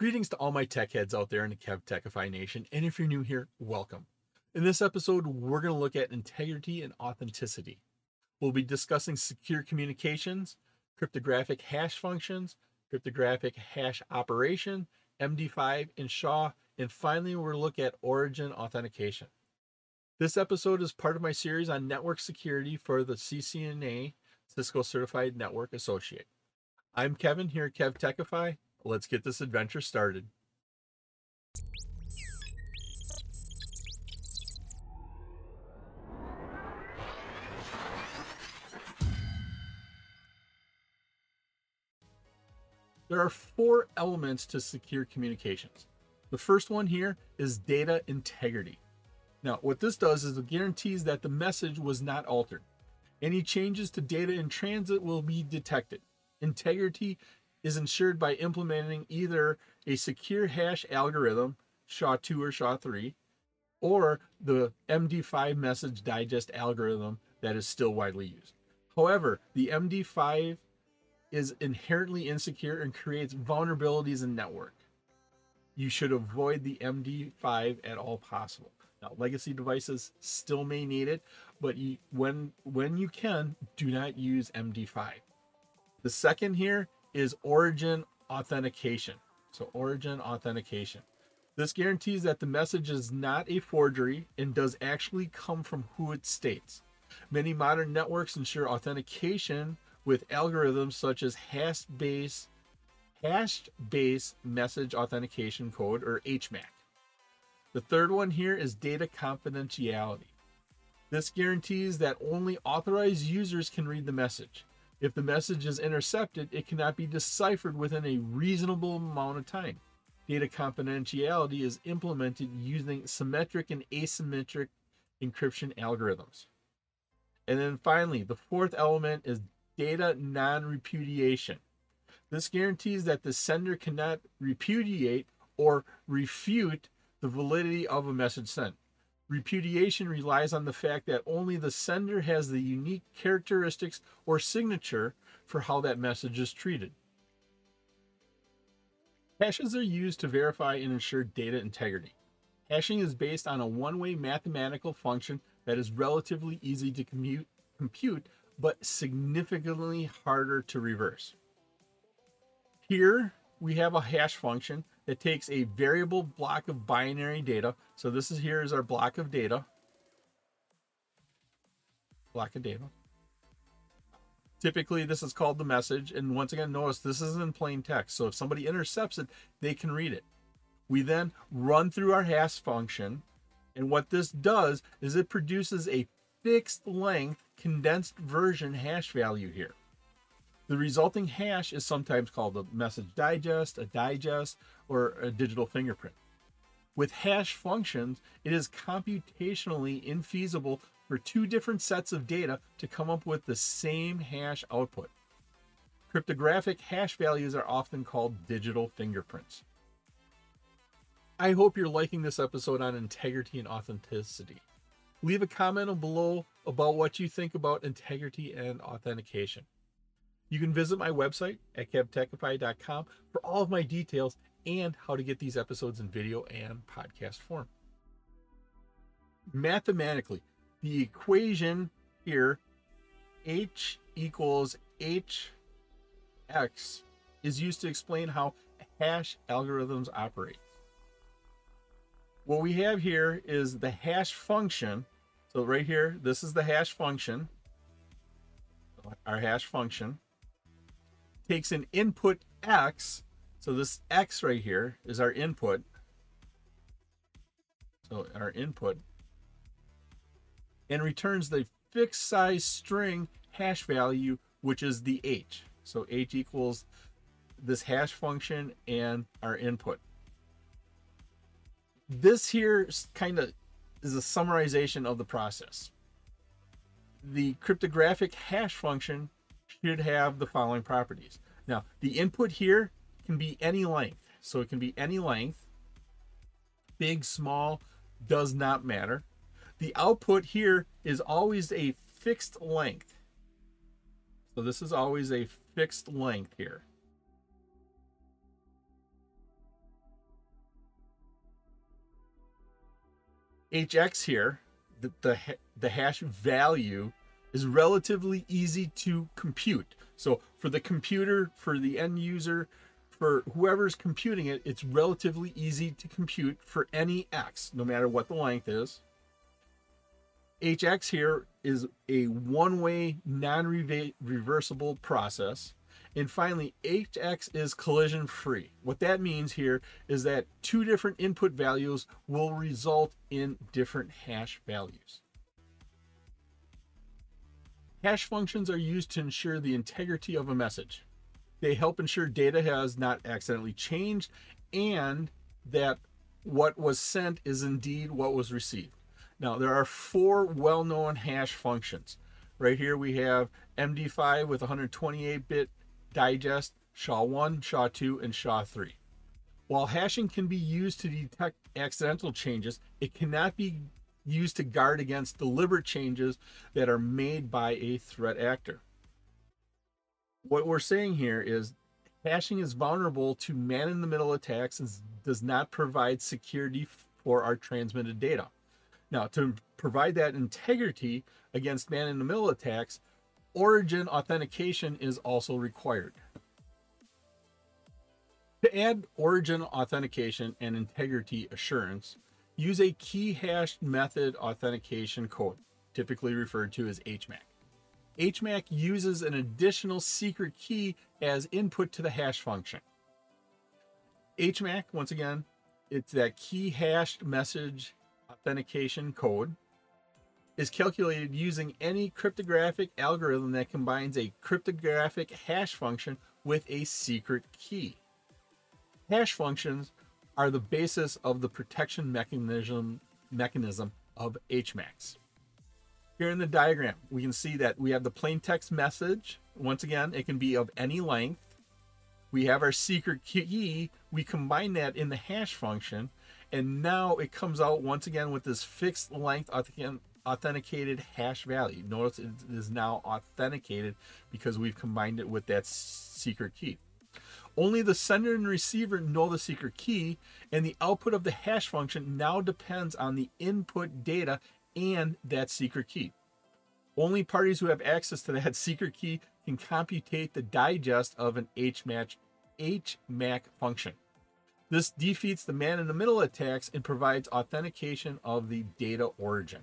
Greetings to all my tech heads out there in the KevTechify Nation, and if you're new here, welcome. In this episode, we're going to look at integrity and authenticity. We'll be discussing secure communications, cryptographic hash functions, cryptographic hash operation, MD5 and SHA, and finally, we'll look at origin authentication. This episode is part of my series on network security for the CCNA Cisco Certified Network Associate. I'm Kevin here at KevTechify. Let's get this adventure started. There are four elements to secure communications. The first one here is data integrity. Now, what this does is it guarantees that the message was not altered. Any changes to data in transit will be detected. Integrity is ensured by implementing either a secure hash algorithm, SHA-2 or SHA-3, or the MD5 message digest algorithm that is still widely used. However, the MD5 is inherently insecure and creates vulnerabilities in network. You should avoid the MD5 at all possible. Now, legacy devices still may need it, but you, when when you can, do not use MD5. The second here is origin authentication. So, origin authentication. This guarantees that the message is not a forgery and does actually come from who it states. Many modern networks ensure authentication with algorithms such as hash-based hash-based message authentication code or HMAC. The third one here is data confidentiality. This guarantees that only authorized users can read the message. If the message is intercepted, it cannot be deciphered within a reasonable amount of time. Data confidentiality is implemented using symmetric and asymmetric encryption algorithms. And then finally, the fourth element is data non repudiation. This guarantees that the sender cannot repudiate or refute the validity of a message sent. Repudiation relies on the fact that only the sender has the unique characteristics or signature for how that message is treated. Hashes are used to verify and ensure data integrity. Hashing is based on a one way mathematical function that is relatively easy to commute, compute, but significantly harder to reverse. Here we have a hash function that takes a variable block of binary data. So this is here is our block of data. Block of data. Typically, this is called the message. And once again, notice this is in plain text. So if somebody intercepts it, they can read it. We then run through our hash function. And what this does is it produces a fixed length condensed version hash value here. The resulting hash is sometimes called a message digest, a digest, or a digital fingerprint. With hash functions, it is computationally infeasible for two different sets of data to come up with the same hash output. Cryptographic hash values are often called digital fingerprints. I hope you're liking this episode on integrity and authenticity. Leave a comment below about what you think about integrity and authentication. You can visit my website at kevtechify.com for all of my details and how to get these episodes in video and podcast form. Mathematically, the equation here, h equals hx, is used to explain how hash algorithms operate. What we have here is the hash function. So right here, this is the hash function, our hash function takes an input x. So this x right here is our input. So our input. And returns the fixed size string hash value, which is the h. So h equals this hash function and our input. This here kind of is a summarization of the process. The cryptographic hash function should have the following properties. Now, the input here can be any length. So it can be any length, big, small, does not matter. The output here is always a fixed length. So this is always a fixed length here. HX here, the, the, the hash value is relatively easy to compute. So for the computer, for the end user, for whoever's computing it, it's relatively easy to compute for any X, no matter what the length is. HX here is a one-way non-reversible process. And finally, HX is collision free. What that means here is that two different input values will result in different hash values. Hash functions are used to ensure the integrity of a message. They help ensure data has not accidentally changed and that what was sent is indeed what was received. Now, there are four well known hash functions. Right here we have MD5 with 128 bit digest, SHA-1, SHA-2, and SHA-3. While hashing can be used to detect accidental changes, it cannot be used to guard against deliberate changes that are made by a threat actor. What we're saying here is hashing is vulnerable to man in the middle attacks and does not provide security for our transmitted data. Now, to provide that integrity against man in the middle attacks, origin authentication is also required. To add origin authentication and integrity assurance, use a key hashed method authentication code, typically referred to as HMAC. HMAC uses an additional secret key as input to the hash function. HMAC, once again, it's that key hashed message authentication code is calculated using any cryptographic algorithm that combines a cryptographic hash function with a secret key. Hash functions are the basis of the protection mechanism mechanism of HMACs. Here in the diagram, we can see that we have the plain text message. Once again, it can be of any length. We have our secret key. We combine that in the hash function, and now it comes out once again with this fixed length authenticated hash value. Notice it is now authenticated because we've combined it with that secret key. Only the sender and receiver know the secret key, and the output of the hash function now depends on the input data and that secret key. Only parties who have access to that secret key can computate the digest of an HMAC, HMAC function. This defeats the man in the middle attacks and provides authentication of the data origin.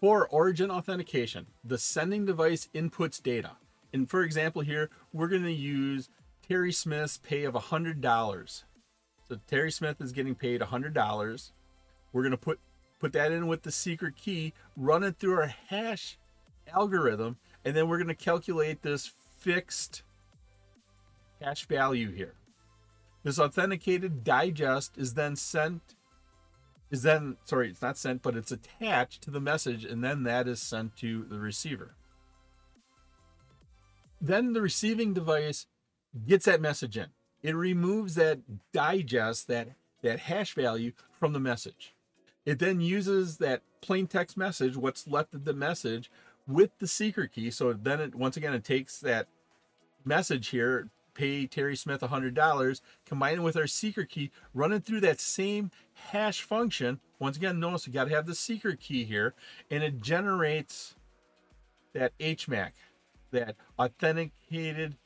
For origin authentication, the sending device inputs data. And for example, here we're going to use Terry Smith's pay of $100. So Terry Smith is getting paid $100. We're going to put put that in with the secret key, run it through our hash algorithm, and then we're going to calculate this fixed hash value here. This authenticated digest is then sent is then sorry, it's not sent, but it's attached to the message, and then that is sent to the receiver. Then the receiving device gets that message in. It removes that digest, that, that hash value from the message. It then uses that plain text message, what's left of the message, with the secret key. So then it once again it takes that message here, pay Terry Smith $100, combine it with our secret key, run it through that same hash function. Once again, notice you got to have the secret key here, and it generates that HMAC, that authenticated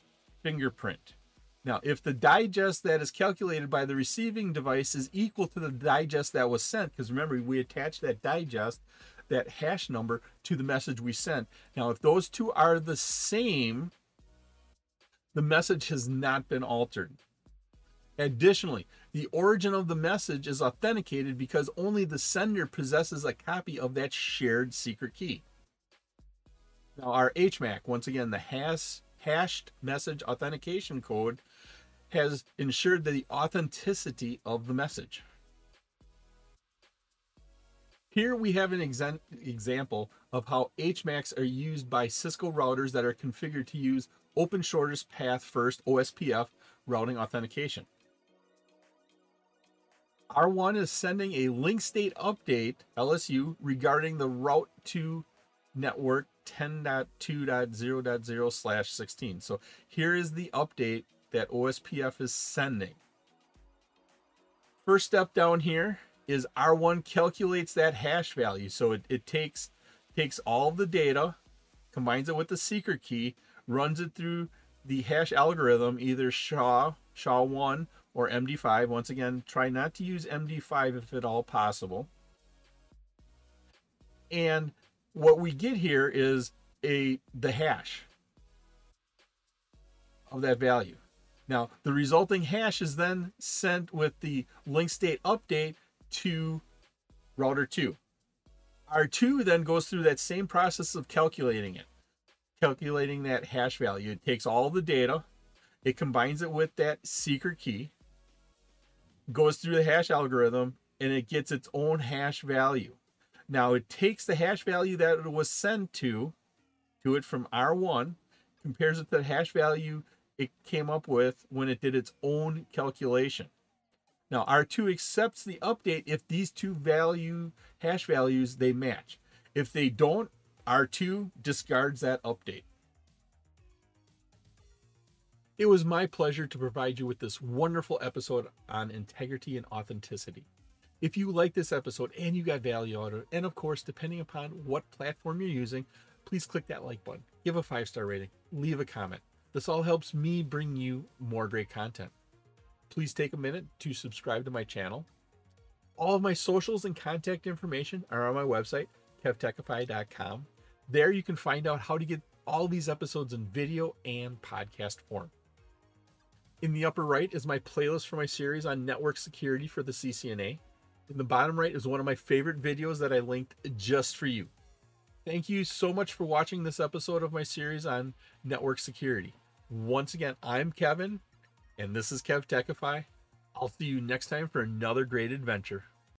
fingerprint. Now, if the digest that is calculated by the receiving device is equal to the digest that was sent, because remember, we attached that digest, that hash number, to the message we sent. Now, if those two are the same, the message has not been altered. Additionally, the origin of the message is authenticated because only the sender possesses a copy of that shared secret key. Now, our HMAC, once again, the hash, hashed message authentication code, has ensured the authenticity of the message. Here we have an exa- example of how HMACs are used by Cisco routers that are configured to use Open Shortest Path First OSPF routing authentication. R1 is sending a link state update LSU regarding the route to network 10.2.0.0 slash 16. So here is the update that OSPF is sending. First step down here is R1 calculates that hash value. So it, it takes takes all the data, combines it with the secret key, runs it through the hash algorithm, either SHA, SHA-1 or MD5. Once again, try not to use MD5 if at all possible. And what we get here is a the hash of that value. Now, the resulting hash is then sent with the link state update to router 2. R2 then goes through that same process of calculating it, calculating that hash value. It takes all the data, it combines it with that secret key, goes through the hash algorithm, and it gets its own hash value. Now it takes the hash value that it was sent to, to it from R1, compares it to the hash value it came up with when it did its own calculation. Now R2 accepts the update if these two value hash values they match. If they don't, R2 discards that update. It was my pleasure to provide you with this wonderful episode on integrity and authenticity. If you like this episode and you got value out of it, and of course, depending upon what platform you're using, please click that like button, give a five star rating, leave a comment. This all helps me bring you more great content. Please take a minute to subscribe to my channel. All of my socials and contact information are on my website, kevtechify.com. There you can find out how to get all these episodes in video and podcast form. In the upper right is my playlist for my series on network security for the CCNA. In the bottom right is one of my favorite videos that I linked just for you. Thank you so much for watching this episode of my series on network security. Once again, I'm Kevin, and this is KevTechify. I'll see you next time for another great adventure.